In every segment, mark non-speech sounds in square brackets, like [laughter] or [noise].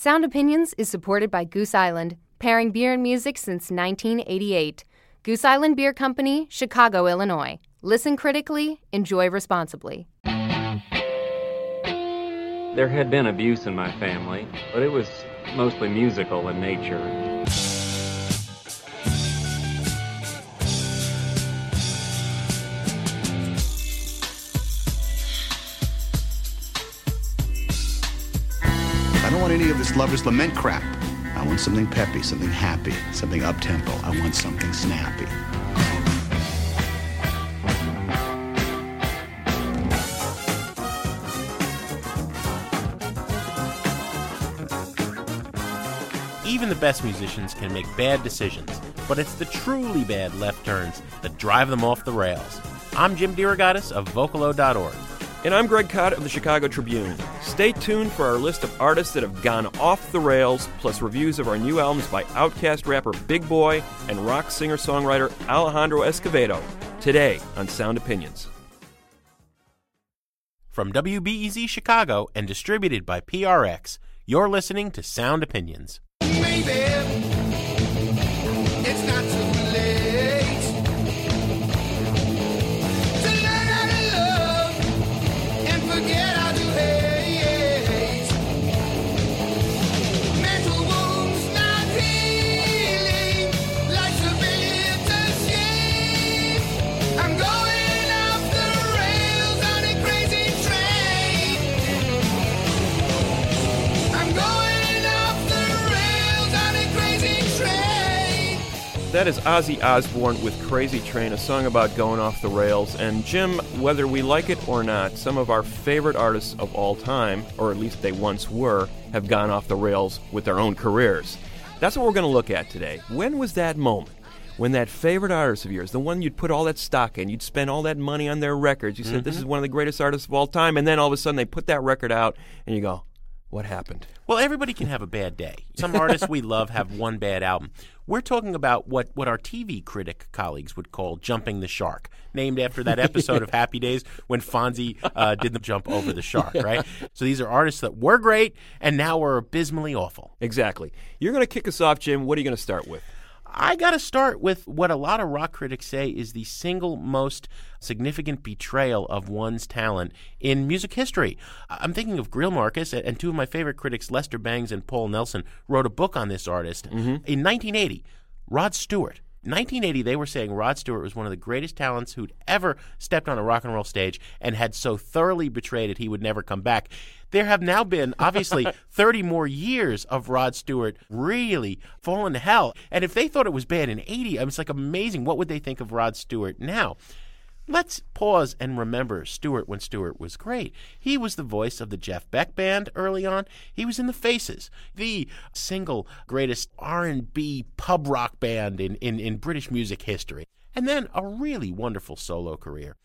Sound Opinions is supported by Goose Island, pairing beer and music since 1988. Goose Island Beer Company, Chicago, Illinois. Listen critically, enjoy responsibly. There had been abuse in my family, but it was mostly musical in nature. This lover's lament crap. I want something peppy, something happy, something up tempo. I want something snappy. Even the best musicians can make bad decisions, but it's the truly bad left turns that drive them off the rails. I'm Jim DeRogatis of Vocalo.org. And I'm Greg Kot of the Chicago Tribune. Stay tuned for our list of artists that have gone off the rails, plus reviews of our new albums by OutKast rapper Big Boi and rock singer songwriter Alejandro Escovedo, today on Sound Opinions. From WBEZ Chicago and distributed by PRX, you're listening to Sound Opinions. Maybe it's not too That is Ozzy Osbourne with Crazy Train, a song about going off the rails. And Jim, whether we like it or not, some of our favorite artists of all time, or at least they once were, have gone off the rails with their own careers. That's what we're going to look at today. When was that moment? When that favorite artist of yours, the one you'd put all that stock in, you'd spend all that money on their records, you said, This mm-hmm. is one of the greatest artists of all time, and then all of a sudden they put that record out, and you go, What happened? Well, everybody can have a bad day. Some artists we love have one bad album. We're talking about what, what our TV critic colleagues would call jumping the shark, named after that episode of Happy Days when Fonzie uh, did the jump over the shark, right? So these are artists that were great and now are abysmally awful. Exactly. You're going to kick us off, Jim. What are you going to start with? I got to start with what a lot of rock critics say is the single most significant betrayal of one's talent in music history. I'm thinking of Greil Marcus, and two of my favorite critics, Lester Bangs and Paul Nelson, wrote a book on this artist mm-hmm. in 1980. Rod Stewart. 1980, they were saying Rod Stewart was one of the greatest talents who'd ever stepped on a rock and roll stage and had so thoroughly betrayed it he would never come back. There have now been, obviously, [laughs] 30 more years of Rod Stewart really falling to hell. And if they thought it was bad in 80, I mean, it's like amazing. What would they think of Rod Stewart now? Let's pause and remember Stewart when Stewart was great. He was the voice of the Jeff Beck band early on. He was in the Faces, the single greatest R&B pub rock band in, in, in British music history. And then a really wonderful solo career.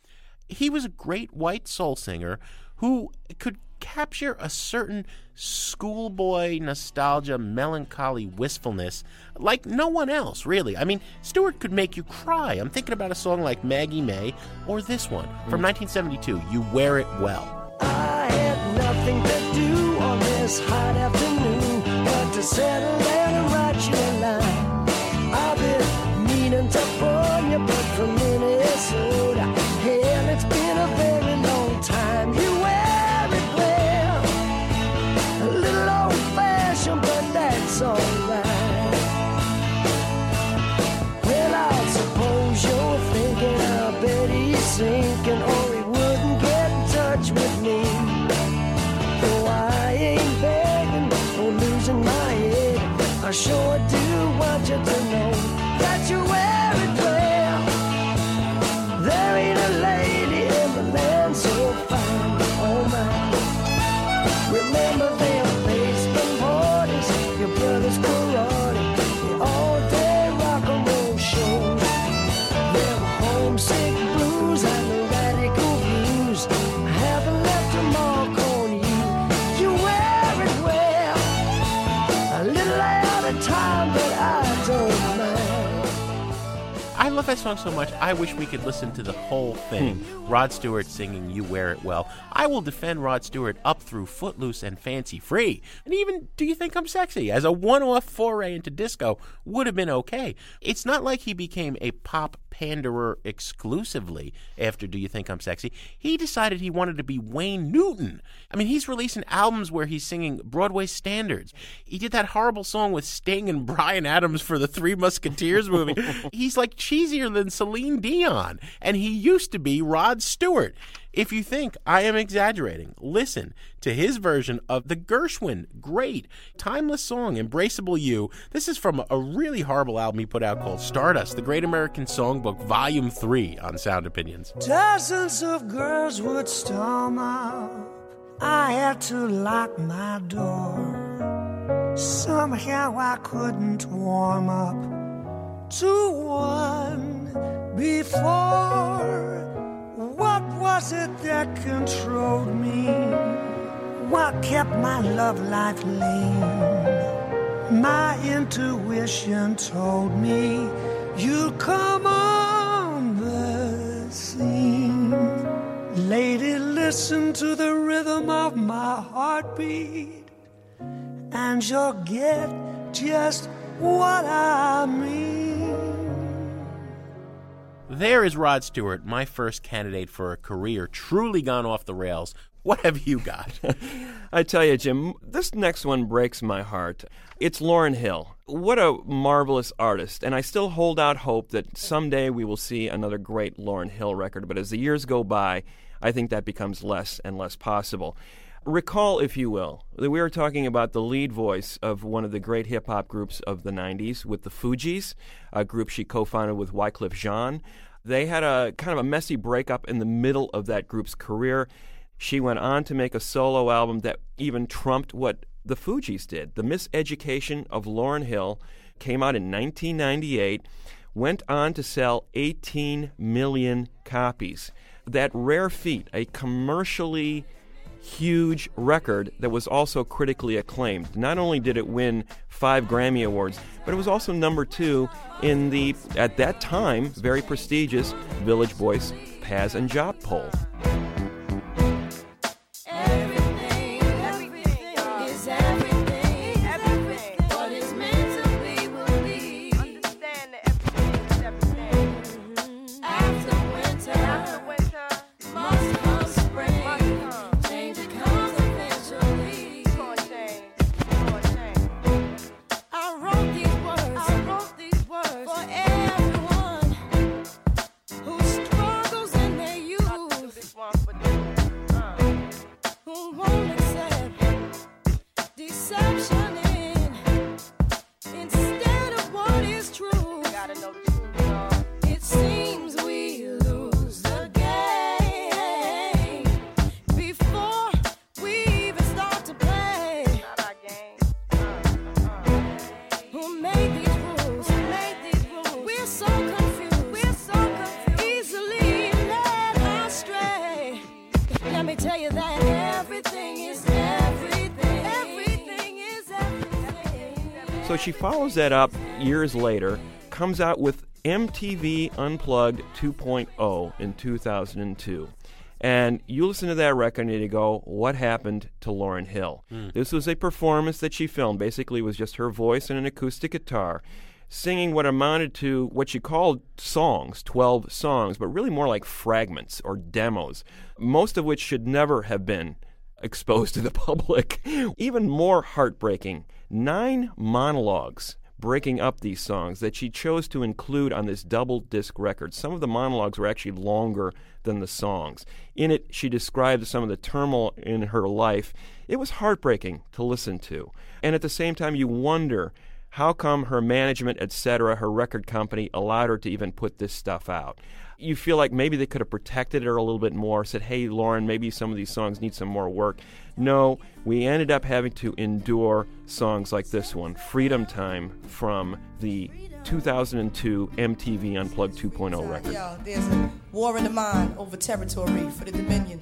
He was a great white soul singer who could capture a certain schoolboy nostalgia, melancholy wistfulness like no one else, really. I mean, Stewart could make you cry. I'm thinking about a song like Maggie May or this one from mm. 1972, You Wear It Well. I had nothing to do on this hot afternoon but to settle down song so much, I wish we could listen to the whole thing. Hmm. Rod Stewart singing You Wear It Well. I will defend Rod Stewart up through Footloose and Fancy Free. And even Do You Think I'm Sexy as a one off foray into disco would have been okay. It's not like he became a pop panderer exclusively after Do You Think I'm Sexy. He decided he wanted to be Wayne Newton. I mean, he's releasing albums where he's singing Broadway standards. He did that horrible song with Sting and [laughs] Bryan Adams for the Three Musketeers movie. [laughs] he's like cheesier than Celine Dion, and he used to be Rod Stewart. If you think I am exaggerating, listen to his version of the Gershwin great timeless song Embraceable You. This is from a really horrible album he put out called Stardust, the Great American Songbook, Volume 3 on Sound Opinions. Dozens of girls would storm up. I had to lock my door. Somehow I couldn't warm up to one before. Was it that controlled me? What kept my love life lean? My intuition told me you'd come on the scene. Lady, listen to the rhythm of my heartbeat, and you'll get just what I mean. There is Rod Stewart, my first candidate for a career truly gone off the rails. What have you got? [laughs] I tell you, Jim, this next one breaks my heart. It's Lauryn Hill. What a marvelous artist. And I still hold out hope that someday we will see another great Lauryn Hill record. But as the years go by, I think that becomes less and less possible. Recall, if you will, that we were talking about the lead voice of one of the great hip hop groups of the 90s with the Fugees, a group she co founded with Wyclef Jean. They had a kind of a messy breakup in the middle of that group's career. She went on to make a solo album that even trumped what the Fugees did. The Miseducation of Lauryn Hill came out in 1998, went on to sell 18 million copies. That rare feat, a commercially huge record that was also critically acclaimed. Not only did it win five Grammy Awards, but it was also number two in the, at that time, very prestigious Village Voice Pazz and Jop poll. She follows that up years later, comes out with MTV Unplugged 2.0 in 2002. And you listen to that record and you go, what happened to Lauryn Hill? Hmm. This was a performance that she filmed. Basically, it was just her voice and an acoustic guitar singing what amounted to what she called songs, 12 songs, but really more like fragments or demos, most of which should never have been exposed to the [laughs] public. Even more heartbreaking, nine monologues breaking up these songs that she chose to include on this double disc record. Some of the monologues were actually longer than the songs. In it, she described some of the turmoil in her life. It was heartbreaking to listen to. And at the same time, you wonder how come her management, etc., her record company allowed her to even put this stuff out? You feel like maybe they could have protected her a little bit more, said, hey, Lauryn, maybe some of these songs need some more work. No, we ended up having to endure songs like this one, Freedom Time, from the 2002 MTV Unplugged 2.0 record. Yo, there's a war in the mind over territory for the dominion.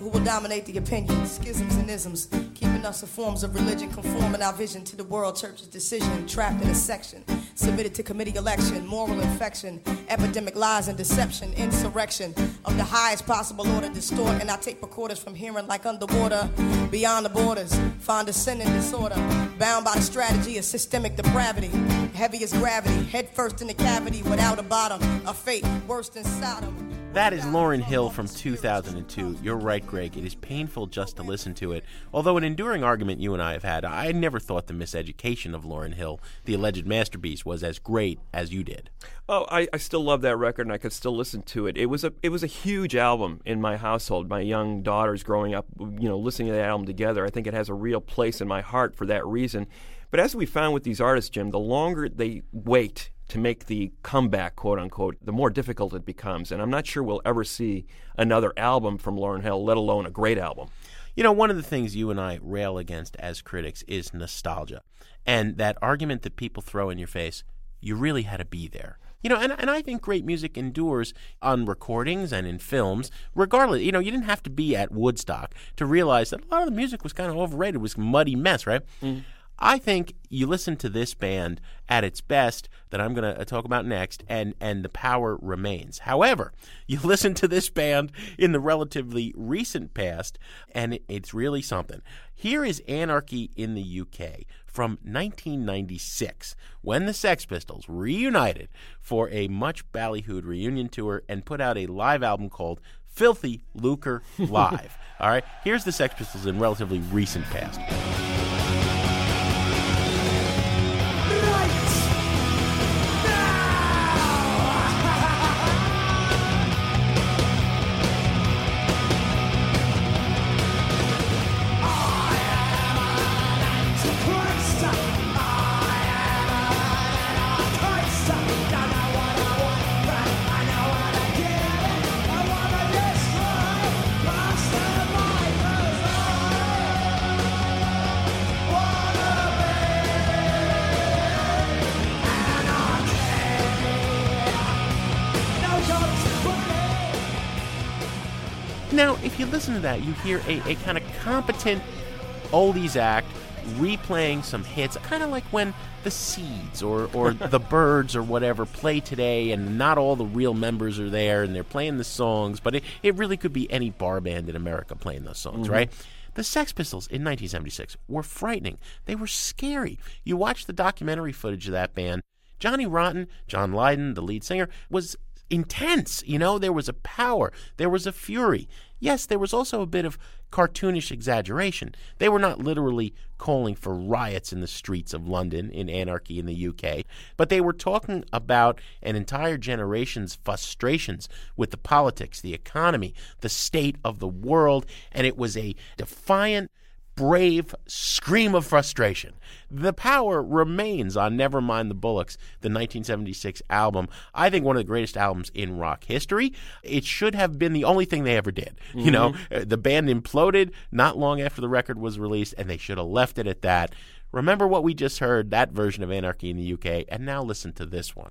Who will dominate the opinions, Schisms and isms, keeping us in forms of religion, conforming our vision to the world church's decision, trapped in a section. submitted to committee election, moral infection, epidemic lies and deception, insurrection of the highest possible order, distort, and I take recorders from hearing like underwater, beyond the borders, find a sin disorder, bound by the strategy of systemic depravity, heavy as gravity, head first in the cavity without a bottom, a fate worse than Sodom. That is Lauryn Hill from 2002. You're right, Greg. It is painful just to listen to it. Although an enduring argument you and I have had, I never thought the miseducation of Lauryn Hill, the alleged masterpiece, was as great as you did. Oh, I, I still love that record, and I could still listen to it. It was a it was a huge album in my household. My young daughters growing up, you know, listening to that album together. I think it has a real place in my heart for that reason. But as we found with these artists, Jim, the longer they wait to make the comeback, quote unquote, the more difficult it becomes. And I'm not sure we'll ever see another album from Lauryn Hill, let alone a great album. You know, one of the things you and I rail against as critics is nostalgia. And that argument that people throw in your face, you really had to be there. You know, and, and I think great music endures on recordings and in films, regardless. You know, you didn't have to be at Woodstock to realize that a lot of the music was kind of overrated. It was a muddy mess, right? Mm. I think you listen to this band at its best that I'm going to uh, talk about next, and and the power remains. However, you [laughs] listen to this band in the relatively recent past, and it's really something. Here is Anarchy in the UK from 1996, when the Sex Pistols reunited for a much ballyhooed reunion tour and put out a live album called Filthy Lucre Live. [laughs] All right, here's the Sex Pistols in relatively recent past. That, you hear a, a kind of competent oldies act replaying some hits, kind of like when the Seeds or, or [laughs] the Byrds or whatever play today, and not all the real members are there, and they're playing the songs, but it, it really could be any bar band in America playing those songs, mm-hmm. right? The Sex Pistols in 1976 were frightening. They were scary. You watch the documentary footage of that band. Johnny Rotten, John Lydon, the lead singer, was intense. You know, there was a power, there was a fury. Yes, there was also a bit of cartoonish exaggeration. They were not literally calling for riots in the streets of London in anarchy in the UK, but they were talking about an entire generation's frustrations with the politics, the economy, the state of the world, and it was a defiant brave scream of frustration. The power remains on Nevermind the Bollocks, the 1976 album. I think one of the greatest albums in rock history. It should have been the only thing they ever did. You know, Uh, the band imploded not long after the record was released, and they should have left it at that. Remember what we just heard, that version of Anarchy in the UK, and now listen to this one.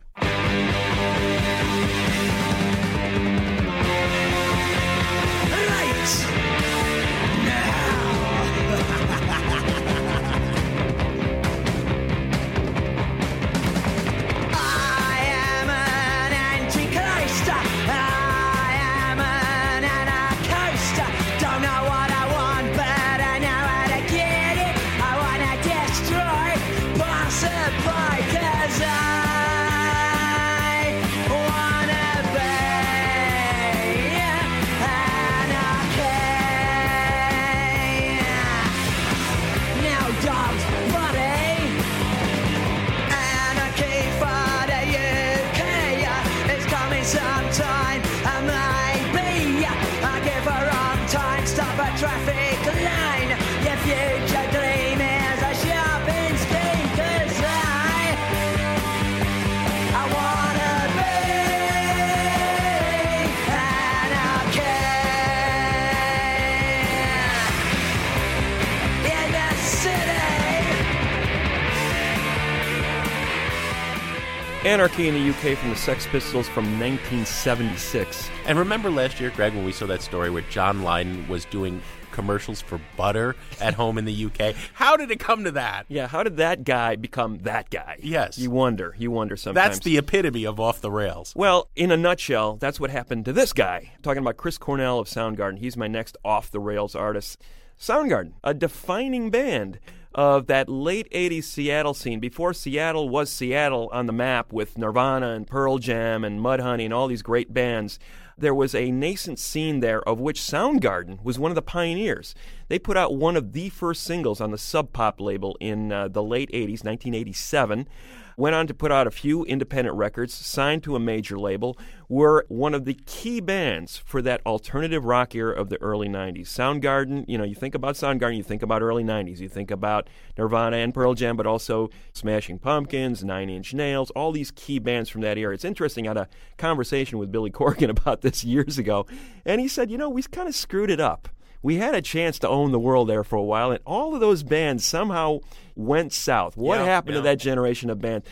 Anarchy in the UK from the Sex Pistols from 1976. And remember last year, Greg, when we saw that story where John Lydon was doing commercials for butter at home in the UK. How did it come to that? Yeah, how did that guy become that guy? Yes. You wonder. You wonder sometimes. That's the epitome of off the rails. Well, in a nutshell, that's what happened to this guy. Talking about Chris Cornell of Soundgarden. He's my next off the rails artist. Soundgarden, a defining band of that late 80s Seattle scene before Seattle was Seattle on the map with Nirvana and Pearl Jam and Mudhoney and all these great bands. There was a nascent scene there of which Soundgarden was one of the pioneers. They put out one of the first singles on the Sub Pop label in uh, the late 80s, 1987 went on to put out a few independent records, signed to a major label, were one of the key bands for that alternative rock era of the early 90s. Soundgarden, you know, you think about Soundgarden, you think about early 90s, you think about Nirvana and Pearl Jam, but also Smashing Pumpkins, Nine Inch Nails, all these key bands from that era. It's interesting, I had a conversation with Billy Corgan [laughs] about this years ago, and he said, you know, we kind of screwed it up we had a chance to own the world there for a while, and all of those bands somehow went south. What Yeah, happened to that generation of bands?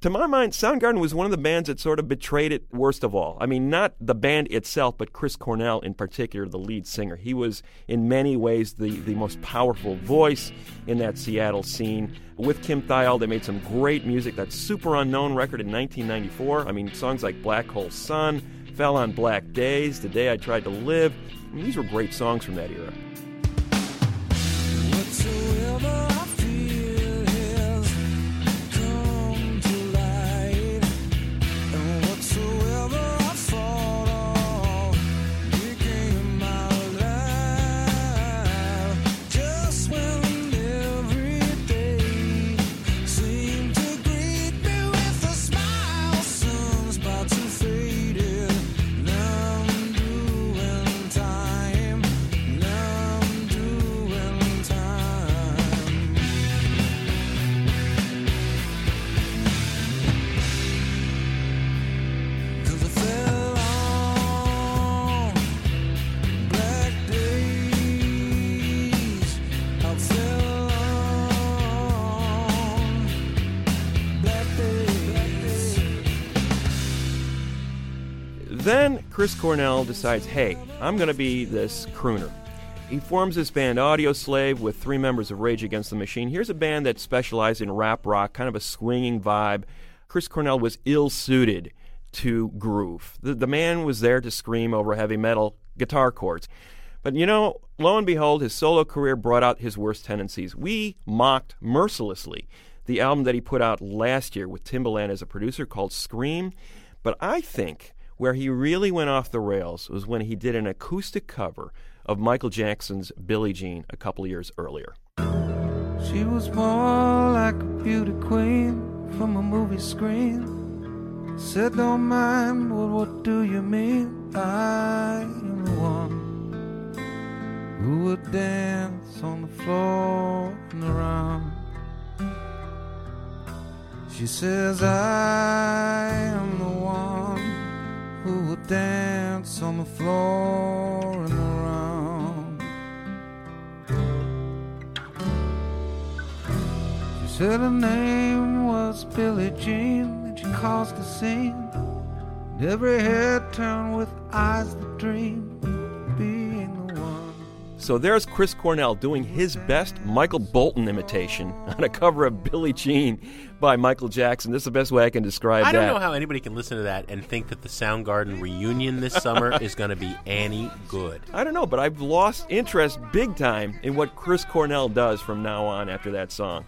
To my mind, Soundgarden was one of the bands that sort of betrayed it worst of all. I mean, not the band itself, but Chris Cornell in particular, the lead singer. He was, in many ways, the, the most powerful voice in that Seattle scene. With Kim Thayil, they made some great music. That Superunknown record in 1994. I mean, songs like Black Hole Sun, Fell on Black Days, The Day I Tried to Live. These were great songs from that era. Chris Cornell decides, hey, I'm going to be this crooner. He forms this band Audioslave with three members of Rage Against the Machine. Here's a band that specialized in rap rock, kind of a swinging vibe. Chris Cornell was ill suited to groove. The, the man was there to scream over heavy metal guitar chords. But you know, lo and behold, his solo career brought out his worst tendencies. We mocked mercilessly the album that he put out last year with Timbaland as a producer called Scream. But I think where he really went off the rails was when he did an acoustic cover of Michael Jackson's Billie Jean a couple years earlier. She was more like a beauty queen from a movie screen. Said, Don't mind, but what do you mean? I am the one who would dance on the floor and around. She says, I am the one who would dance on the floor and around. She said her name was Billie Jean, and she caused a scene. And every head turned with eyes that dream. So there's Chris Cornell doing his best Michael Bolton imitation [laughs] on a cover of Billie Jean by Michael Jackson. This is the best way I can describe I that. I don't know how anybody can listen to that and think that the Soundgarden reunion this summer [laughs] is going to be any good. I don't know, but I've lost interest big time in what Chris Cornell does from now on after that song.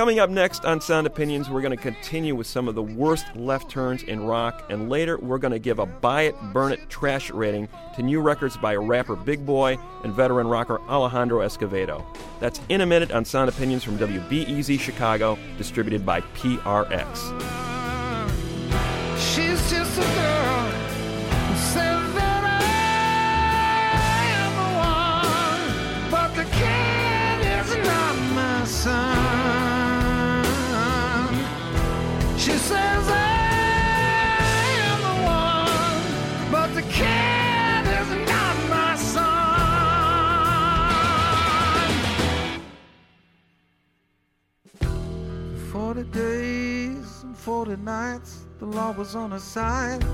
Coming up next on Sound Opinions, we're going to continue with some of the worst left turns in rock, and later we're going to give a buy it, burn it, trash rating to new records by rapper Big Boi and veteran rocker Alejandro Escovedo. That's in a minute on Sound Opinions from WBEZ Chicago, distributed by PRX. 40 days and 40 nights, the law was on her side.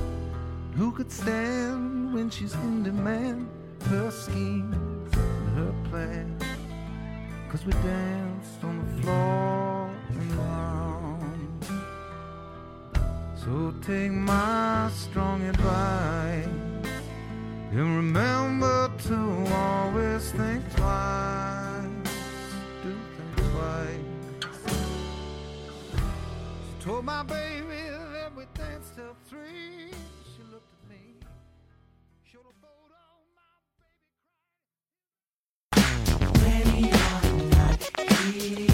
Who could stand when she's in demand? Her schemes and her plans. Cause we danced on the floor and around. So take my strong advice. And remember to always think twice. Do think twice. She told my baby that we danced till three. She looked at me. Showed a photo. much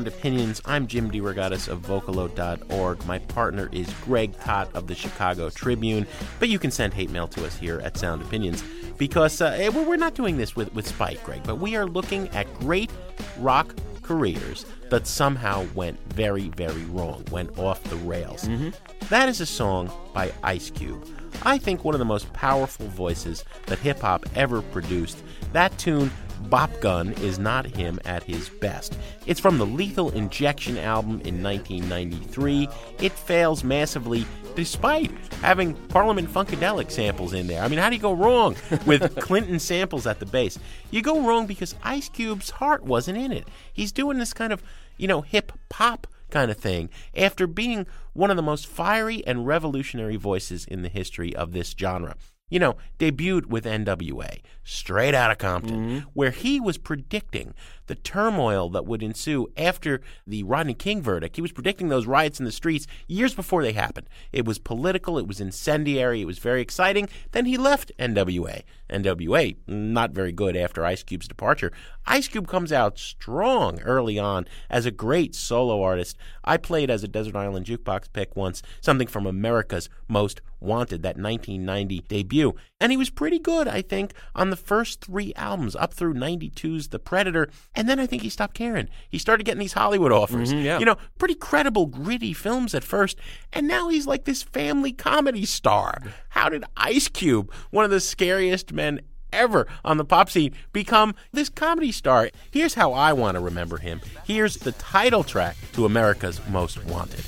Sound Opinions. I'm Jim DeRogatis of Vocalo.org. My partner is Greg Kot of the Chicago Tribune. But you can send hate mail to us here at Sound Opinions because uh, eh, we're not doing this with, with spite, Greg, but we are looking at great rock careers that somehow went very, very wrong, went off the rails. That is a song by Ice Cube. I think one of the most powerful voices that hip hop ever produced. That tune, Bop Gun, is not him at his best. It's from the Lethal Injection album in 1993. It fails massively despite having Parliament Funkadelic samples in there. I mean, how do you go wrong with [laughs] Clinton samples at the base? You go wrong because Ice Cube's heart wasn't in it. He's doing this kind of, you know, hip pop kind of thing after being one of the most fiery and revolutionary voices in the history of this genre. You know, debuted with NWA, straight out of Compton, mm-hmm. where he was predicting the turmoil that would ensue after the Rodney King verdict. He was predicting those riots in the streets years before they happened. It was political, it was incendiary, it was very exciting. Then he left NWA. NWA, not very good after Ice Cube's departure. Ice Cube comes out strong early on as a great solo artist. I played as a Desert Island Jukebox pick once, something from America's Most Wanted, that 1990 debut. And he was pretty good, I think, on the first three albums, up through 92's The Predator. And then I think he stopped caring. He started getting these Hollywood offers. Mhm, yeah. You know, pretty credible, gritty films at first. And now he's like this family comedy star. How did Ice Cube, one of the scariest men ever on the pop scene, become this comedy star? Here's how I want to remember him. Here's the title track to America's Most Wanted.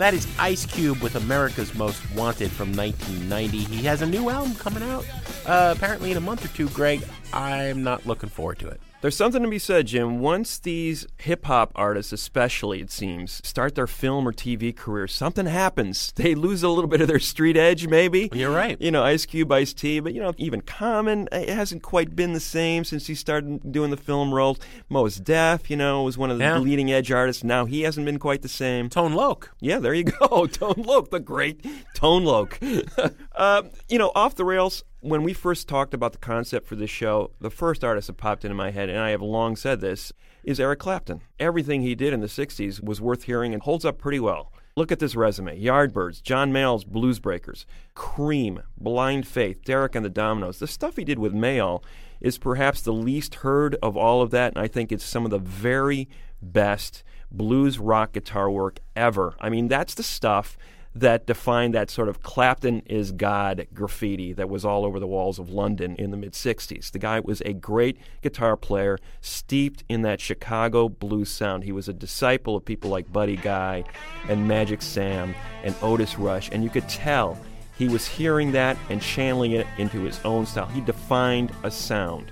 That is Ice Cube with America's Most Wanted from 1990. He has a new album coming out Uh, apparently, in a month or two, Greg, I'm not looking forward to it. There's something to be said, Jim. Once these hip hop artists, especially, it seems, start their film or TV career, something happens. [laughs] They lose a little bit of their street edge, maybe. You're right. You know, Ice Cube, Ice T, but, you know, even Common, it hasn't quite been the same since he started doing the film roles. Mos Def, you know, was one of the Yeah. leading edge artists. Now he hasn't been quite the same. Tone Loc. Yeah, there you go. [laughs] Tone Loc, the great Tone Loc. [laughs] uh, you know, off the rails, when we first talked about the concept for this show, the first artist that popped into my head, and I have long said this, is Eric Clapton. Everything he did in the 60s was worth hearing and holds up pretty well. Look at this resume Yardbirds, John Mayall's Blues Breakers, Cream, Blind Faith, Derek and the Dominos. The stuff he did with Mayall is perhaps the least heard of all of that, and I think it's some of the very best blues rock guitar work ever. I mean, that's the stuff that defined that sort of Clapton is God graffiti that was all over the walls of London in the mid 60s. The guy was a great guitar player, steeped in that Chicago blues sound. He was a disciple of people like Buddy Guy and Magic Sam and Otis Rush, and you could tell he was hearing that and channeling it into his own style. He defined a sound.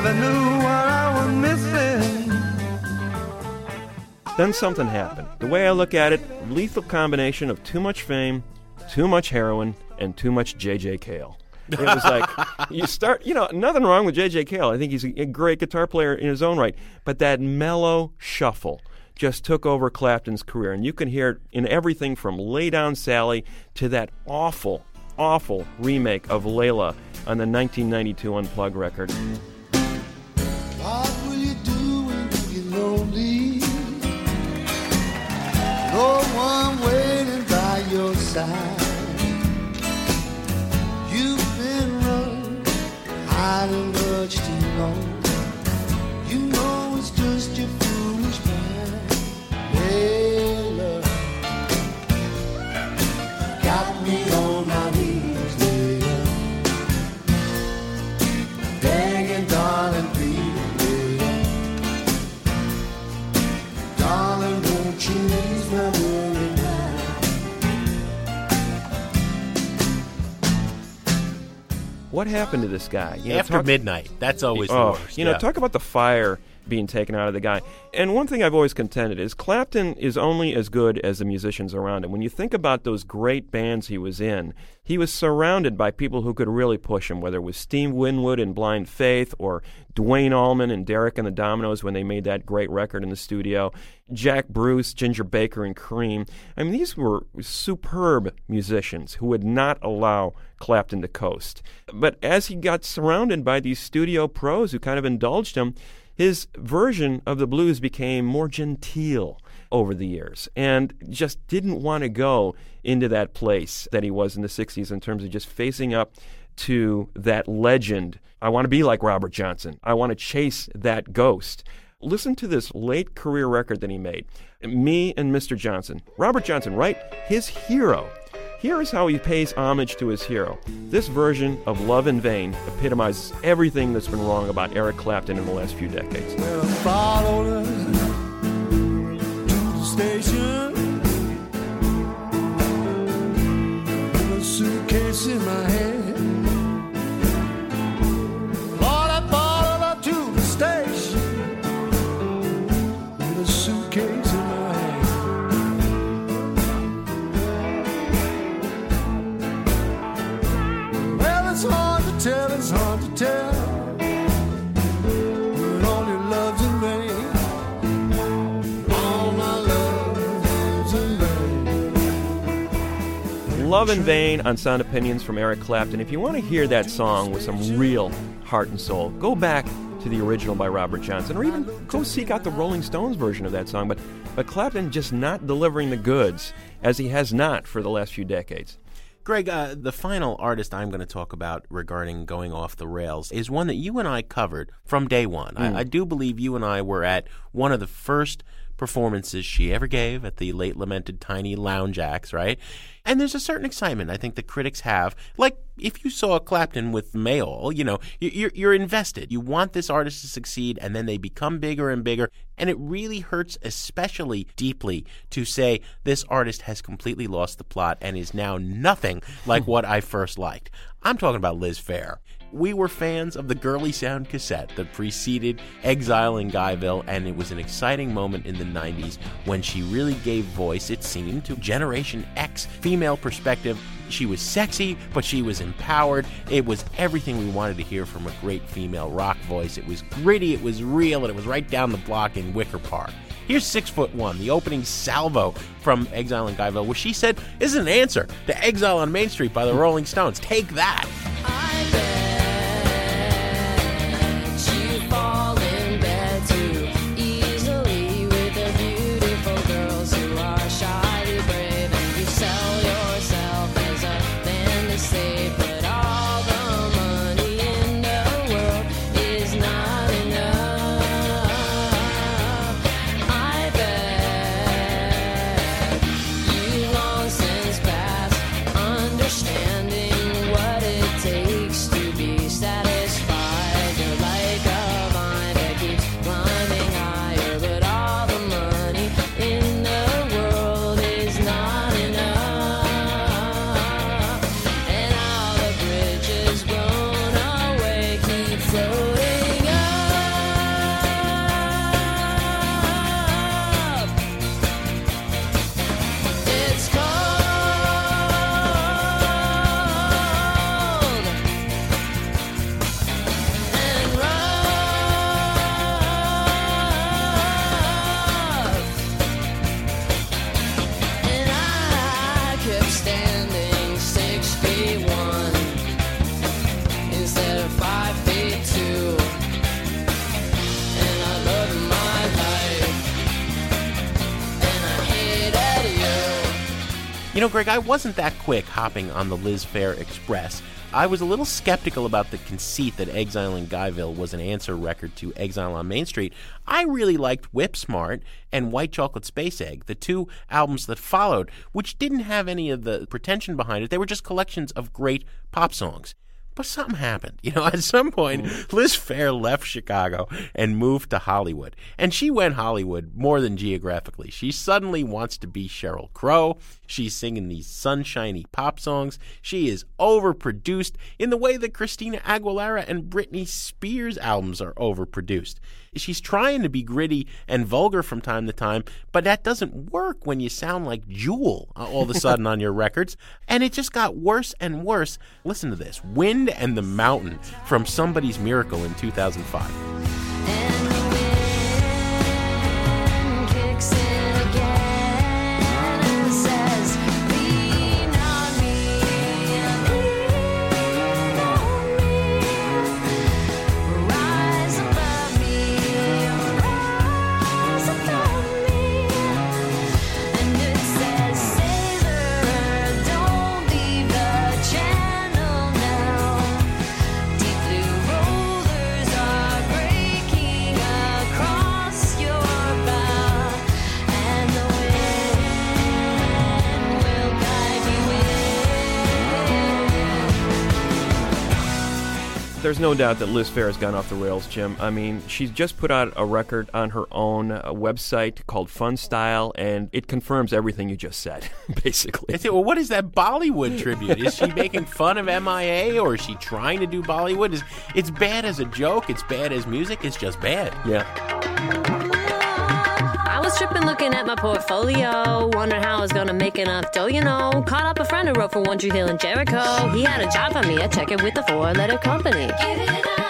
Never knew what I was missing. Then something happened. The way I look at it, lethal combination of too much fame, too much heroin, and too much J.J. Cale. It was like [laughs] you start, you know, nothing wrong with J.J. Cale. I think he's a great guitar player in his own right, but that mellow shuffle just took over Clapton's career, and you can hear it in everything from "Lay Down Sally" to that awful, awful remake of Layla on the 1992 Unplugged record. No one waiting by your side. You've been running, hiding much too long. You What happened to this guy? You know, After talk- midnight, that's always the oh, worst. You know, yeah. talk about the fire being taken out of the guy. And one thing I've always contended is Clapton is only as good as the musicians around him. When you think about those great bands he was in, he was surrounded by people who could really push him, whether it was Steve Winwood in Blind Faith or Duane Allman and Derek and the Dominos when they made that great record in the studio, Jack Bruce, Ginger Baker, and Cream. I mean, these were superb musicians who would not allow Clapton to coast. But as he got surrounded by these studio pros who kind of indulged him, his version of the blues became more genteel over the years and just didn't want to go into that place that he was in the 60s in terms of just facing up to that legend. I want to be like Robert Johnson. I want to chase that ghost. Listen to this late career record that he made. Me and Mr. Johnson. Robert Johnson, right? His hero. Here is how he pays homage to his hero. This version of Love in Vain epitomizes everything that's been wrong about Eric Clapton in the last few decades. Well, tell. All your love's in vain. All my love's in vain. Love in Vain on Sound Opinions from Eric Clapton. If you want to hear that song with some real heart and soul, go back to the original by Robert Johnson, or even go seek out the Rolling Stones version of that song. But, but Clapton just not delivering the goods as he has not for the last few decades. Greg, uh, the final artist I'm going to talk about regarding going off the rails is one that you and I covered from day one. Mm. I, I do believe you and I were at one of the first performances she ever gave at the late lamented Tiny Lounge Ax, right? And there's a certain excitement I think the critics have. Like if you saw Clapton with Mayall, you know, you- you're, you're invested. You want this artist to succeed, and then they become bigger and bigger. And it really hurts, especially deeply, to say this artist has completely lost the plot and is now nothing like [laughs] what I first liked. I'm talking about Liz Phair. We were fans of the Girly Sound cassette that preceded Exile in Guyville, and it was an exciting moment in the 90s when she really gave voice, it seemed, to Generation X female perspective. She was sexy, but she was empowered. It was everything we wanted to hear from a great female rock voice. It was gritty, it was real, and it was right down the block in Wicker Park. Here's Six Foot One, the opening salvo from Exile in Guyville, where she said, is an answer to Exile on Main Street by the Rolling Stones. Take that. Know, Greg, I wasn't that quick hopping on the Liz Phair Express. I was a little skeptical about the conceit that Exile in Guyville was an answer record to Exile on Main Street. I really liked Whip Smart and White Chocolate Space Egg, the two albums that followed, which didn't have any of the pretension behind it. They were just collections of great pop songs. But something happened. [laughs] You know, at some point, mm. Liz Phair left Chicago and moved to Hollywood. And she went Hollywood more than geographically. She suddenly wants to be Sheryl Crow. She's singing these sunshiny pop songs. She is overproduced in the way that Christina Aguilera and Britney Spears albums are overproduced. She's trying to be gritty and vulgar from time to time, but that doesn't work when you sound like Jewel all of a sudden on your records. And it just got worse and worse. Listen to this Wind and the Mountain from Somebody's Miracle in 2005. There's no doubt that Liz Phair has gone off the rails, Jim. I mean, she's just put out a record on her own uh, website called Fun Style, and it confirms everything you just said, [laughs] basically. I say, well, what is that Bollywood tribute? Is she making fun of MIA or is she trying to do Bollywood? Is it's bad as a joke? It's bad as music? It's just bad. Yeah. Tripping looking at my portfolio, wondering how I was gonna make enough dough, you know. Caught up a friend who wrote for One Tree Hill and Jericho. He had a job for me, I check it with the four letter company. Hey, I got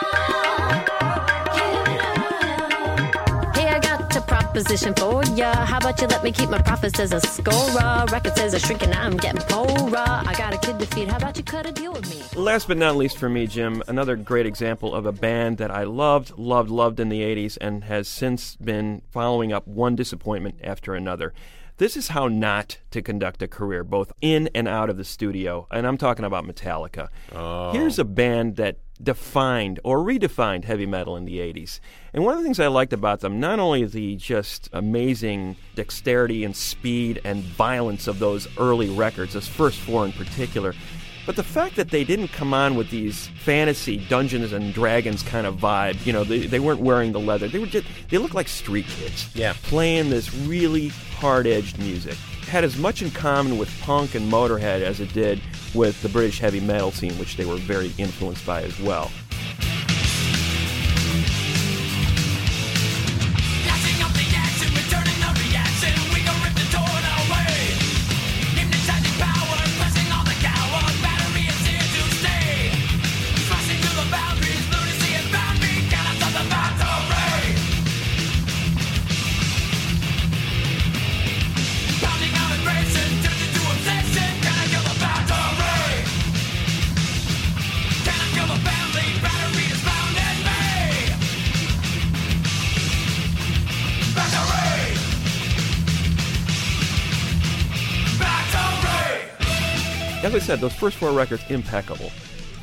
to prop position for ya. How about you let me keep my profits as a scorer? Record sales are shrinking, I'm getting poorer. I got a kid to feed. How about you cut a deal with me? Last but not least for me, Jim, another great example of a band that I loved, loved, loved in the 80s and has since been following up one disappointment after another. This is how not to conduct a career, both in and out of the studio. And I'm talking about Metallica. Oh. Here's a band that defined or redefined heavy metal in the 80s. And one of the things I liked about them, not only the just amazing dexterity and speed and violence of those early records, those first four in particular, but the fact that they didn't come on with these fantasy Dungeons and Dragons kind of vibe, you know, they, they weren't wearing the leather. They were just they looked like street kids. Yeah. Playing this really hard-edged music. Had as much in common with punk and Motorhead as it did with the British heavy metal scene, which they were very influenced by as well. Said, those first four records, impeccable.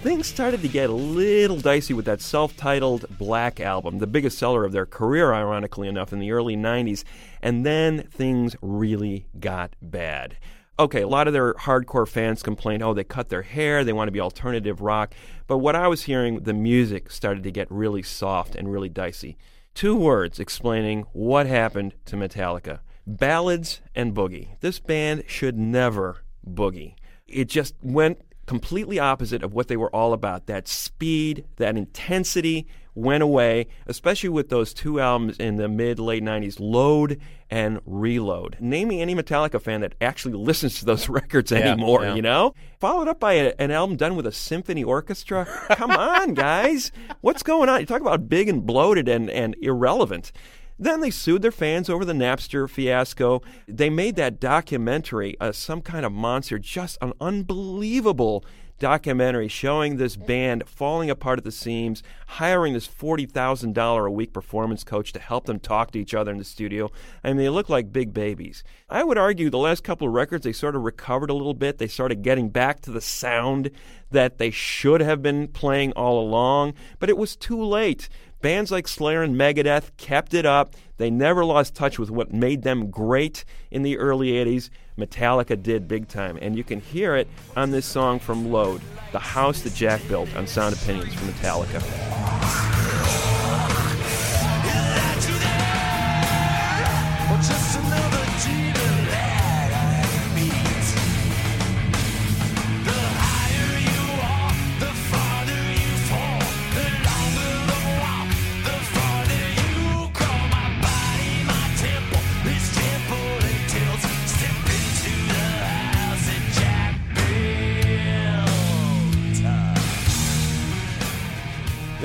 Things started to get a little dicey with that self titled Black album, the biggest seller of their career, ironically enough, in the early 90s. And then things really got bad. Okay, a lot of their hardcore fans complained, oh, they cut their hair, they want to be alternative rock. But what I was hearing, the music started to get really soft and really dicey. Two words explaining what happened to Metallica ballads and boogie. This band should never boogie. It just went completely opposite of what they were all about. That speed, that intensity went away, especially with those two albums in the mid late 90s, Load and Reload. Name me any Metallica fan that actually listens to those [laughs] records Yeah, anymore, yeah. you know? Followed up by a, an album done with a symphony orchestra. Come on, [laughs] guys. What's going on? You talk about big and bloated and, and irrelevant. Then they sued their fans over the Napster fiasco. They made that documentary, uh, some kind of monster, just an unbelievable documentary showing this band falling apart at the seams, hiring this $40,000 a week performance coach to help them talk to each other in the studio. I mean, they look like big babies. I would argue the last couple of records, they sort of recovered a little bit. They started getting back to the sound that they should have been playing all along, but it was too late. Bands like Slayer and Megadeth kept it up. They never lost touch with what made them great in the early 80s. Metallica did big time, and you can hear it on this song from Load, The House That Jack Built on Sound Opinions from Metallica.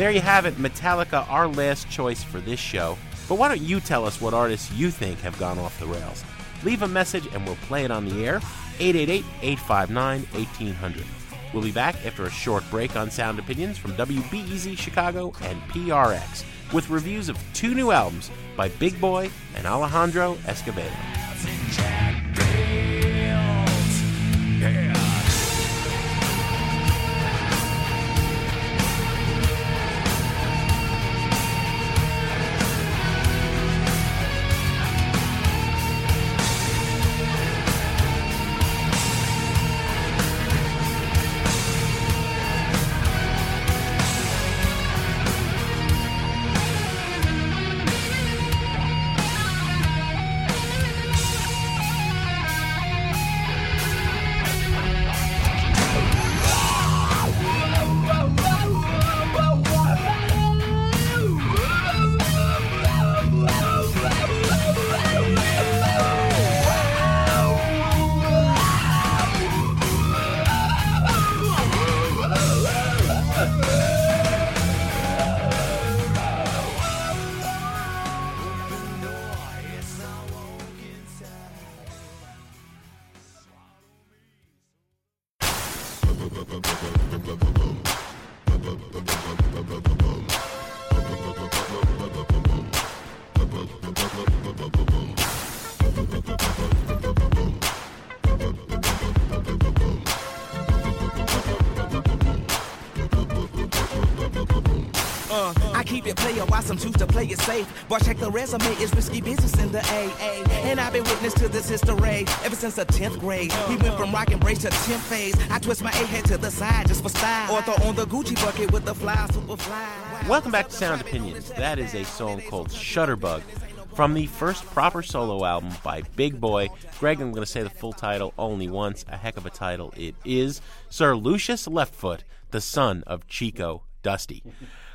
There you have it, Metallica, our last choice for this show. But why don't you tell us what artists you think have gone off the rails? Leave a message and we'll play it on the air. 888 859 1800. We'll be back after a short break on Sound Opinions from WBEZ Chicago and PRX with reviews of two new albums by Big Boi and Alejandro Escovedo. Player, why some choose to play it safe. But check the resume, it's risky business in the AA. And I've been witness to this history ever since the 10th grade. We went from rock and brace to 10th phase. I twist my A head to the side just for style. Or throw on the Gucci bucket with the fly, super fly. Welcome back to Sound Opinions. That is a song called Shutterbug from the first proper solo album by Big Boi. Greg, I'm going to say the full title only once. A heck of a title it is. Sir Lucious Leftfoot, the son of Chico Dusty.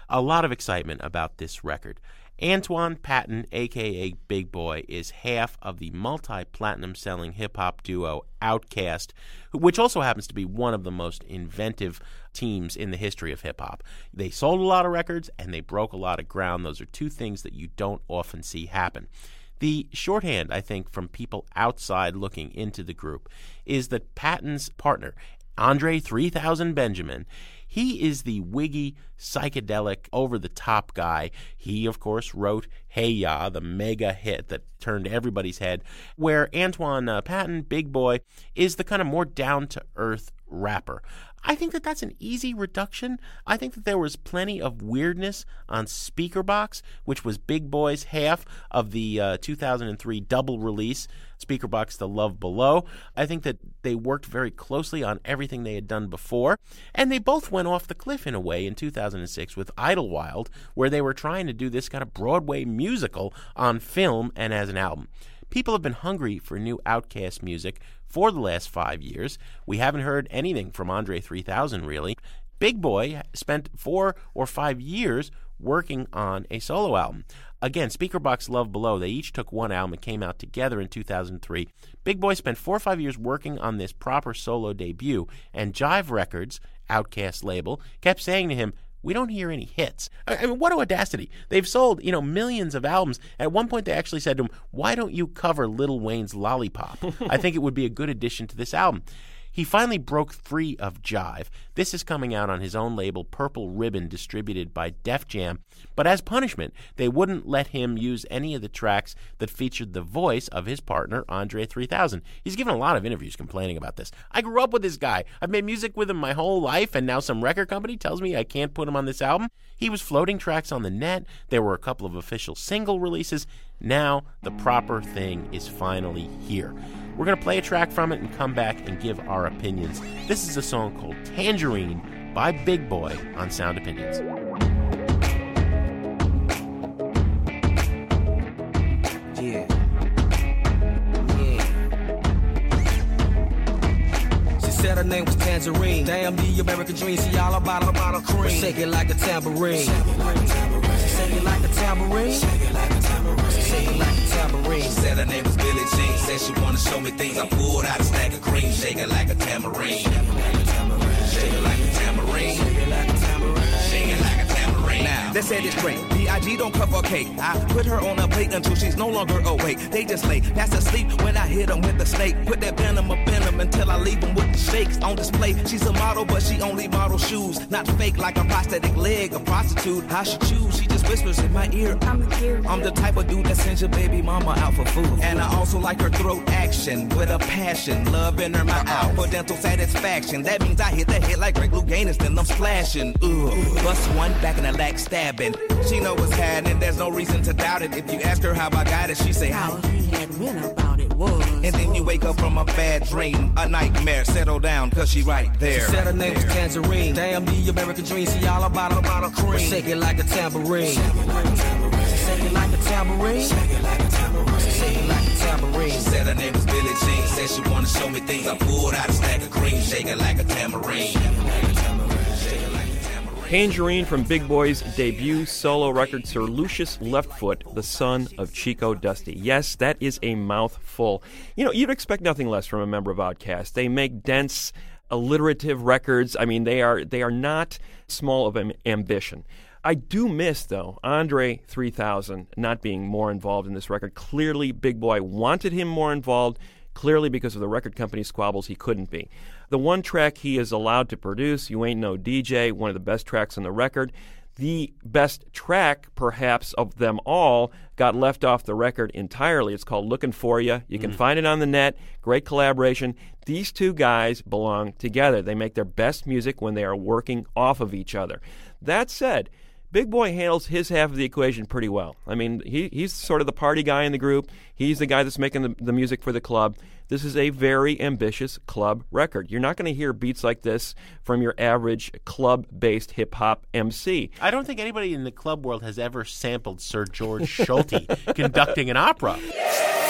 A lot of excitement about this record. Antoine Patton, aka Big Boi, is half of the multi platinum selling hip hop duo OutKast, which also happens to be one of the most inventive teams in the history of hip hop. They sold a lot of records and they broke a lot of ground. Those are two things that you don't often see happen. The shorthand, I think, from people outside looking into the group is that Patton's partner, Andre 3000 Benjamin, he is the wiggy, psychedelic, over the top guy. He, of course, wrote Hey Ya, the mega hit that turned everybody's head, where Antoine uh, Patton, Big Boi, is the kind of more down to earth rapper. I think that that's an easy reduction. I think that there was plenty of weirdness on Speakerboxxx, which was Big Boi's half of the uh, 2003 double release, Speakerboxxx The Love Below. I think that they worked very closely on everything they had done before, and they both went off the cliff in a way in 2006 with Idlewild, where they were trying to do this kind of Broadway musical on film and as an album. People have been hungry for new OutKast music for the last five years. We haven't heard anything from Andre 3000 really. Big Boi spent four or five years working on a solo album. Again, Speakerboxxx Love Below, they each took one album and came out together in 2003. Big Boi spent four or five years working on this proper solo debut, and Jive Records, OutKast label, kept saying to him, we don't hear any hits. I mean, what audacity! They've sold, you know, millions of albums. At one point, they actually said to him, "Why don't you cover Lil Wayne's Lollipop? [laughs] I think it would be a good addition to this album." He finally broke free of Jive. This is coming out on his own label, Purple Ribbon, distributed by Def Jam. But as punishment, they wouldn't let him use any of the tracks that featured the voice of his partner, Andre 3000. He's given a lot of interviews complaining about this. I grew up with this guy. I've made music with him my whole life, and now some record company tells me I can't put him on this album. He was floating tracks on the net. There were a couple of official single releases. Now, the proper thing is finally here. We're going to play a track from it and come back and give our opinions. This is a song called Tangerine by Big Boi on Sound Opinions. Yeah. Said her name was Tangerine. Damn, the American dream. See all about her, about her cream. Shake it like a tambourine. Shake it like a tambourine. Shake it like a tambourine. Shake it like a tambourine. Shake it like a tambourine. She said her name was Billie Jean. Said she wanna show me things. I pulled out a stack of cream. Shake it like a tambourine. Shake it like a tambourine. Shake it like a tambourine. They said it's great. B.I.G. don't cover cake. I put her on a plate until she's no longer awake. They just lay fast asleep when I hit them with the snake. Put that venom up in them until I leave them with the shakes on display. She's a model, but she only model shoes. Not fake like a prosthetic leg, a prostitute. How she choose? She just whispers in my ear. I'm cute. I'm the type of dude that sends your baby mama out for food. And I also like her throat action with a passion. Love in her mouth out for dental satisfaction. That means I hit the head like Greg Louganis, then I'm splashing. Ugh. Bust one back in the leg, stabbing. She know what's happening, there's no reason to doubt it. If you ask her how I got it, she say how he had went about it was. And then you wake up from a bad dream, a nightmare. Settle down, cause she right there. She said her name was Tangerine. Damn, the American dream. See all about her, bottle her cream. Shake it like a tambourine. Shake it like a tambourine. Shake it like a tambourine. Shake it like a tambourine. Shake it like a tambourine. She said her name was Billie Jean. Said she wanna show me things. I pulled out a stack of cream. Shake it like a tambourine. Shake it like a tambourine. Tangerine from Big Boi's debut solo record, Sir Lucius Leftfoot, the son of Chico Dusty. Yes, that is a mouthful. You know, you'd expect nothing less from a member of OutKast. They make dense, alliterative records. I mean, they are they are not small of am- ambition. I do miss, though, Andre 3000 not being more involved in this record. Clearly, Big Boy wanted him more involved. Clearly, because of the record company squabbles, he couldn't be. The one track he is allowed to produce, You Ain't No DJ, one of the best tracks on the record. The best track, perhaps, of them all got left off the record entirely. It's called Looking For You. You can mm-hmm. find it on the net. Great collaboration. These two guys belong together. They make their best music when they are working off of each other. That said, Big Boi handles his half of the equation pretty well. I mean, he, he's sort of the party guy in the group. He's the guy that's making the, the music for the club. This is a very ambitious club record. You're not going to hear beats like this from your average club based hip hop MC. I don't think anybody in the club world has ever sampled Sir Georg Solti [laughs] conducting an opera. Get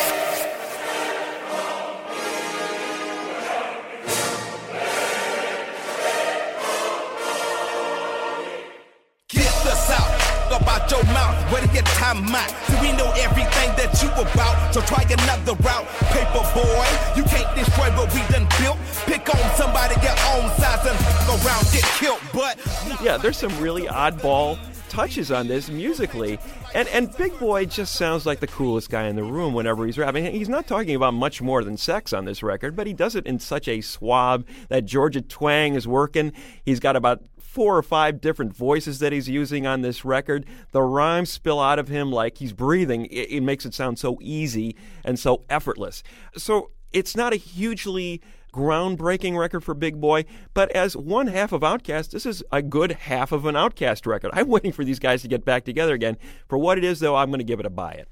get time out? See, we know everything that you about. So try another route. Paper boy, you can't destroy what we done built. Pick on somebody your own size and go around get killed. But Yeah, there's some really oddball touches on this musically. And and Big Boi just sounds like the coolest guy in the room whenever he's rapping. He's not talking about much more than sex on this record, but he does it in such a suave that Georgia twang is working. He's got about four or five different voices that he's using on this record. The rhymes spill out of him like he's breathing. It, it makes it sound so easy and so effortless. So it's not a hugely groundbreaking record for Big Boi, but as one half of OutKast, this is a good half of an OutKast record. I'm waiting for these guys to get back together again. For what it is, though, I'm going to give it a buy it.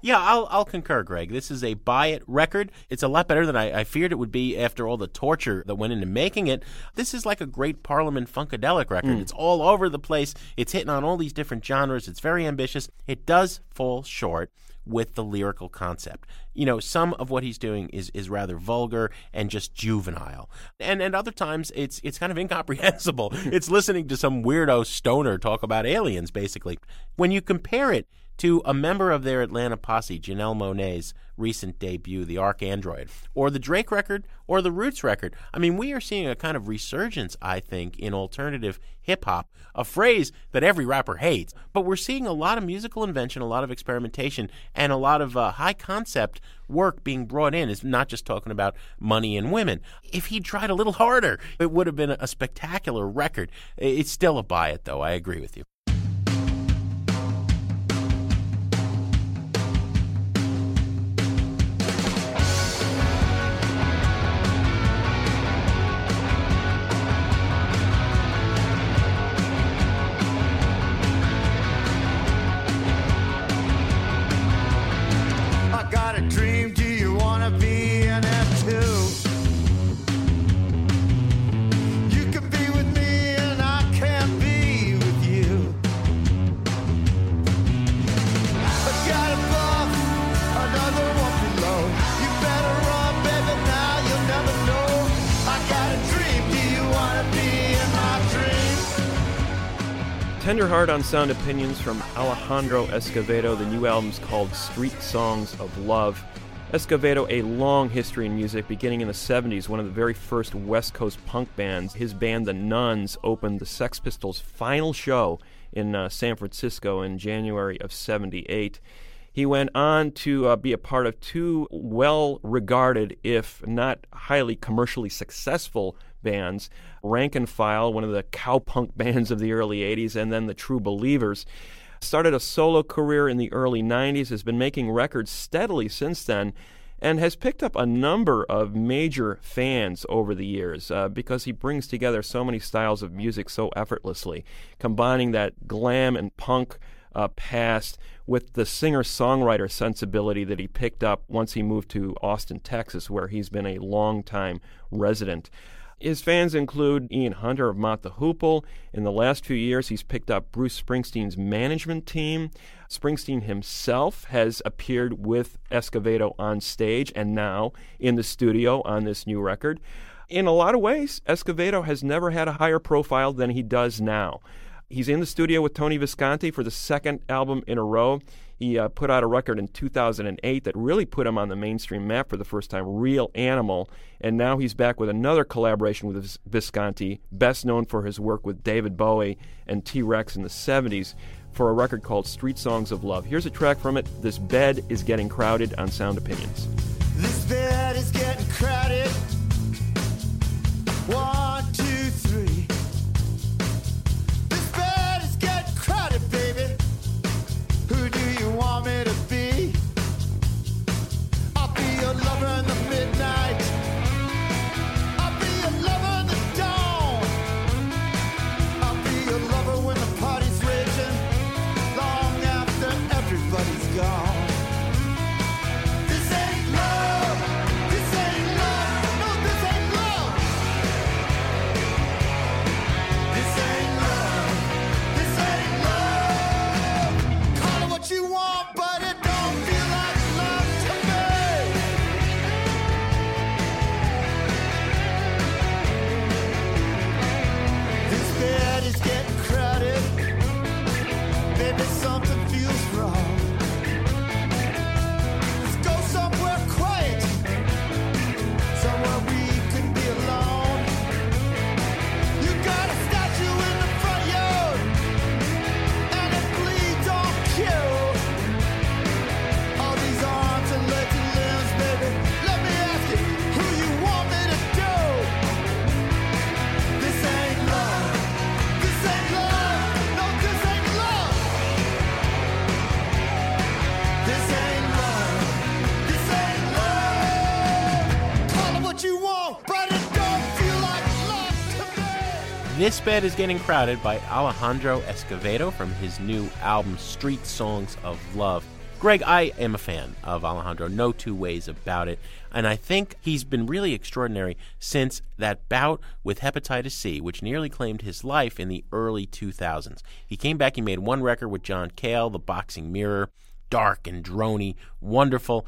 Yeah, I'll, I'll concur, Greg. This is a buy it record. It's a lot better than I, I feared it would be after all the torture that went into making it. This is like a great Parliament Funkadelic record. Mm. It's all over the place. It's hitting on all these different genres. It's very ambitious. It does fall short with the lyrical concept. You know, some of what he's doing is, is rather vulgar and just juvenile. And and other times it's it's kind of [laughs] incomprehensible. [laughs] it's listening to some weirdo stoner talk about aliens basically. When you compare it to a member of their Atlanta posse, Janelle Monae's recent debut, The ArchAndroid, or the Drake record, or the Roots record. I mean, we are seeing a kind of resurgence, I think, in alternative hip hop, a phrase that every rapper hates. But we're seeing a lot of musical invention, a lot of experimentation, and a lot of uh, high concept work being brought in. Is not just talking about money and women. If he tried a little harder, it would have been a spectacular record. It's still a buy it, though. I agree with you. Heart on Sound Opinions from Alejandro Escovedo. The new album's called Street Songs of Love. Escovedo, a long history in music, beginning in the 70s, one of the very first West Coast punk bands. His band, The Nuns, opened the Sex Pistols' final show in uh, San Francisco in January of 78. He went on to uh, be a part of two well regarded, if not highly commercially successful, bands Rank and File, one of the cowpunk [laughs] bands of the early 80s, and then the True Believers. Started a solo career in the early 90s, has been making records steadily since then, and has picked up a number of major fans over the years uh, because he brings together so many styles of music so effortlessly, combining that glam and punk uh, past with the singer songwriter sensibility that he picked up once he moved to Austin, Texas, where he's been a long time resident. His fans include Ian Hunter of Mott the Hoople. In the last few years, he's picked up Bruce Springsteen's management team. Springsteen himself has appeared with Escovedo on stage and now in the studio on this new record. In a lot of ways, Escovedo has never had a higher profile than he does now. He's in the studio with Tony Visconti for the second album in a row. He uh, put out a record in 2008 that really put him on the mainstream map for the first time, Real Animal. And now he's back with another collaboration with Visconti, best known for his work with David Bowie and T Rex in the 70s, for a record called Street Songs of Love. Here's a track from it This Bed is Getting Crowded on Sound Opinions. This bed is getting crowded. This Bed is Getting Crowded by Alejandro Escovedo from his new album Street Songs of Love. Greg, I am a fan of Alejandro, no two ways about it. And I think he's been really extraordinary since that bout with hepatitis C, which nearly claimed his life in the early 2000s. He came back, he made one record with John Cale, The Boxing Mirror, dark and drony, wonderful.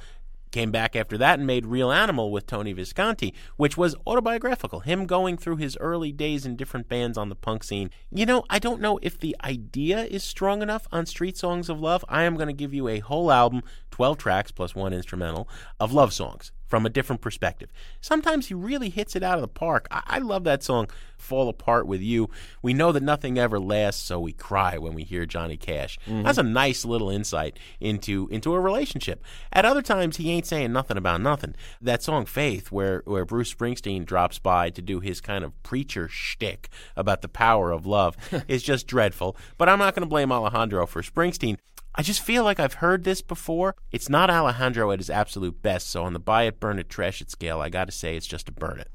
Came back after that and made Real Animal with Tony Visconti, which was autobiographical. Him going through his early days in different bands on the punk scene. You know, I don't know if the idea is strong enough on Street Songs of Love. I am going to give you a whole album, 12 tracks plus one instrumental, of love songs from a different perspective. Sometimes he really hits it out of the park. I, I love that song, Fall Apart with You. We know that nothing ever lasts, so we cry when we hear Johnny Cash. Mhm. That's a nice little insight into into a relationship. At other times, he ain't saying nothing about nothing. That song Faith, where where Bruce Springsteen drops by to do his kind of preacher shtick about the power of love, [laughs] is just dreadful. But I'm not going to blame Alejandro for Springsteen. I just feel like I've heard this before. It's not Alejandro at his absolute best, so on the buy it, burn it, trash it scale, I got to say it's just a burn it.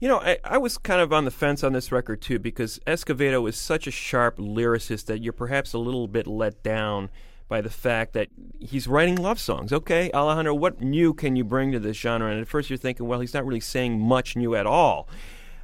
You know, I, I was kind of on the fence on this record too because Escovedo is such a sharp lyricist that you're perhaps a little bit let down by the fact that he's writing love songs. Okay, Alejandro, what new can you bring to this genre? And at first you're thinking, well, he's not really saying much new at all.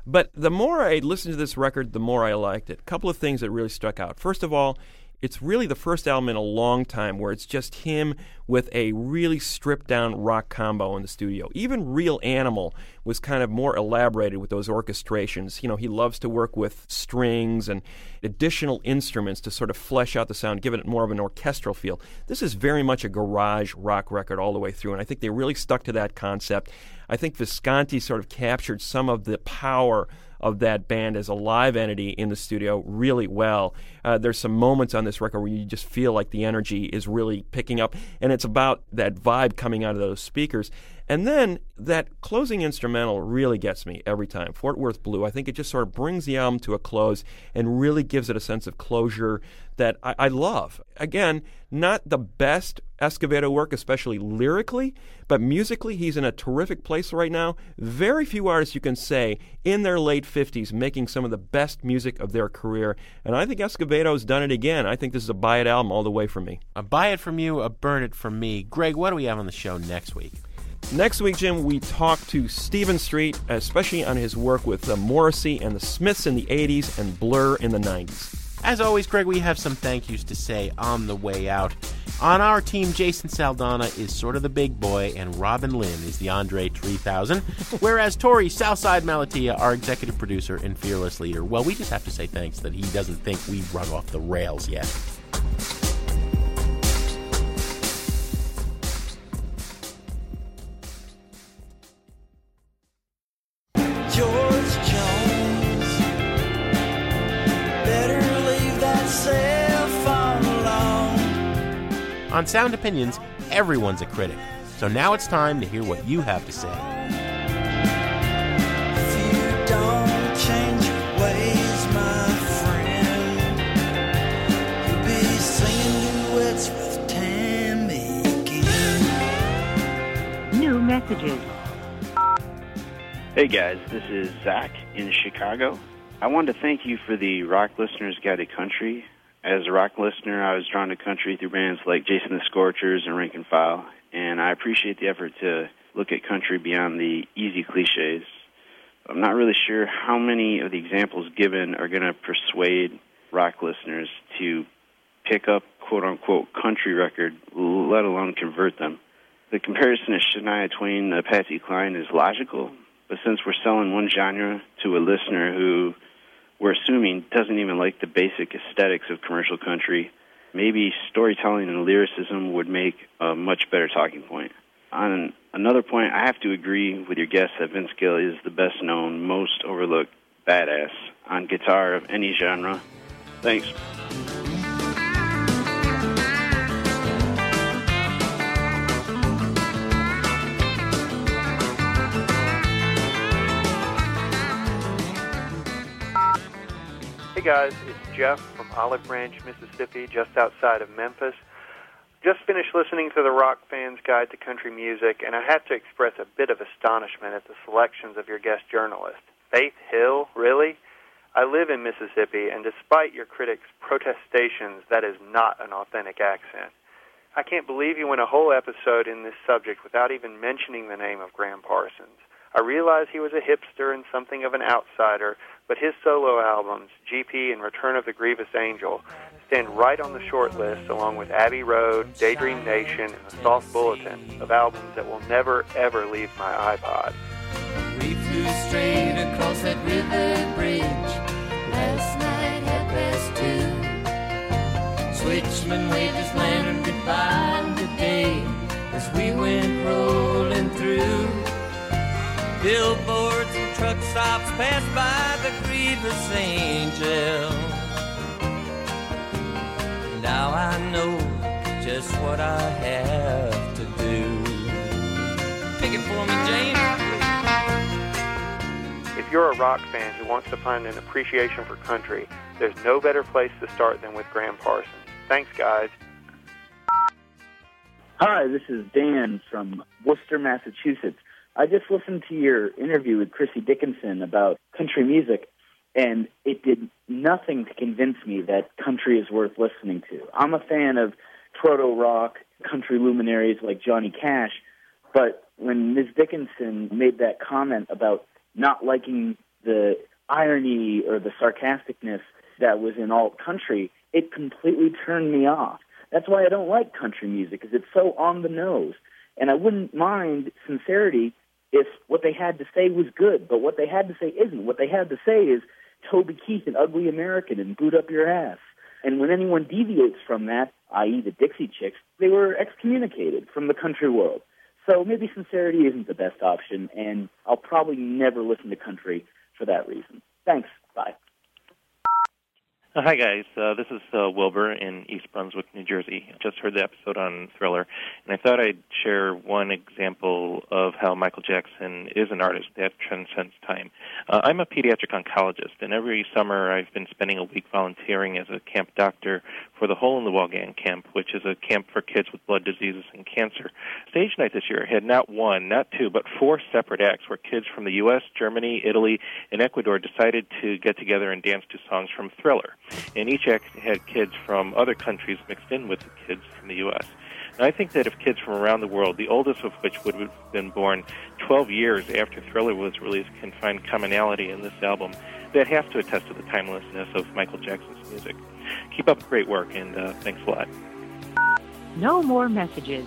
But the more I listened to this record, the more I liked it. A couple of things that really stuck out. First of all, it's really the first album in a long time where it's just him with a really stripped down rock combo in the studio. Even Real Animal was kind of more elaborated with those orchestrations. You know, he loves to work with strings and additional instruments to sort of flesh out the sound, give it more of an orchestral feel. This is very much a garage rock record all the way through, and I think they really stuck to that concept. I think Visconti sort of captured some of the power of that band as a live entity in the studio really well. Uh, there's some moments on this record where you just feel like the energy is really picking up, and it's about that vibe coming out of those speakers. And then that closing instrumental really gets me every time. Fort Worth Blue, I think it just sort of brings the album to a close and really gives it a sense of closure that I, I love. Again, not the best Escovedo work, especially lyrically, but musically, he's in a terrific place right now. Very few artists you can say in their late 50s making some of the best music of their career. And I think Escovedo's done it again. I think this is a buy it album all the way for me. A buy it from you, a burn it from me. Greg, what do we have on the show next week? Next week, Jim, we talk to Stephen Street, especially on his work with uh, Morrissey and the Smiths in the 80s and Blur in the 90s. As always, Greg, we have some thank yous to say on the way out. On our team, Jason Saldanha is sort of the big boy, and Robin Lynn is the Andre 3000, [laughs] whereas Torey Southside Malatia, our executive producer and fearless leader, well, we just have to say thanks that he doesn't think we've run off the rails yet. On Sound Opinions, everyone's a critic. So now it's time to hear what you have to say. If you don't change your ways, my friend, you'll be singing duets with Tammy again. New messages. Hey guys, this is Zach in Chicago. I wanted to thank you for the Rock Listeners Guide to Country. As a rock listener, I was drawn to country through bands like Jason the Scorchers and Rank and File, and I appreciate the effort to look at country beyond the easy cliches. I'm not really sure how many of the examples given are going to persuade rock listeners to pick up quote unquote country record, let alone convert them. The comparison of Shania Twain to Patsy Cline is logical, but since we're selling one genre to a listener who we're assuming doesn't even like the basic aesthetics of commercial country, maybe storytelling and lyricism would make a much better talking point. On another point, I have to agree with your guest that Vince Gill is the best known, most overlooked badass on guitar of any genre. Thanks. Guys, it's Jeff from Olive Branch, Mississippi, just outside of Memphis. Just finished listening to the Rock Fans Guide to Country Music, and I have to express a bit of astonishment at the selections of your guest journalist. Faith Hill, really? I live in Mississippi, and despite your critics' protestations, that is not an authentic accent. I can't believe you went a whole episode in this subject without even mentioning the name of Gram Parsons. I realize he was a hipster and something of an outsider, but his solo albums, GP and Return of the Grievous Angel, stand right on the short list along with Abbey Road, Daydream Nation, and The Soft Bulletin of albums that will never ever leave my iPod. We flew straight across that river bridge last night at past two. Switchman waved his lantern goodbye and good day as we went rolling through. Billboards and truck stops passed by the grievous angel. Now I know just what I have to do. Pick it for me, James. If you're a rock fan who wants to find an appreciation for country, there's no better place to start than with Gram Parsons. Thanks, guys. Hi, this is Dan from Worcester, Massachusetts. I just listened to your interview with Chrissie Dickinson about country music, and it did nothing to convince me that country is worth listening to. I'm a fan of proto rock country luminaries like Johnny Cash, but when Ms. Dickinson made that comment about not liking the irony or the sarcasticness that was in alt country, it completely turned me off. That's why I don't like country music, because it's so on the nose. And I wouldn't mind sincerity if what they had to say was good, but what they had to say isn't. What they had to say is Toby Keith and Ugly American and boot up your ass. And when anyone deviates from that, i.e. the Dixie Chicks, they were excommunicated from the country world. So maybe sincerity isn't the best option, and I'll probably never listen to country for that reason. Thanks. Bye. Uh, Hi guys, uh, this is uh, Wilbur in East Brunswick, New Jersey. I just heard the episode on Thriller, and I thought I'd share one example of how Michael Jackson is an artist that transcends time. Uh, I'm a pediatric oncologist, and every summer I've been spending a week volunteering as a camp doctor for the Hole in the Wall Gang Camp, which is a camp for kids with blood diseases and cancer. Stage night this year had not one, not two, but four separate acts where kids from the U.S., Germany, Italy, and Ecuador decided to get together and dance to songs from Thriller and each act had kids from other countries mixed in with the kids from the U.S. And I think that if kids from around the world, the oldest of which would have been born 12 years after Thriller was released, can find commonality in this album, that have to attest to the timelessness of Michael Jackson's music. Keep up great work, and uh, thanks a lot. No more messages.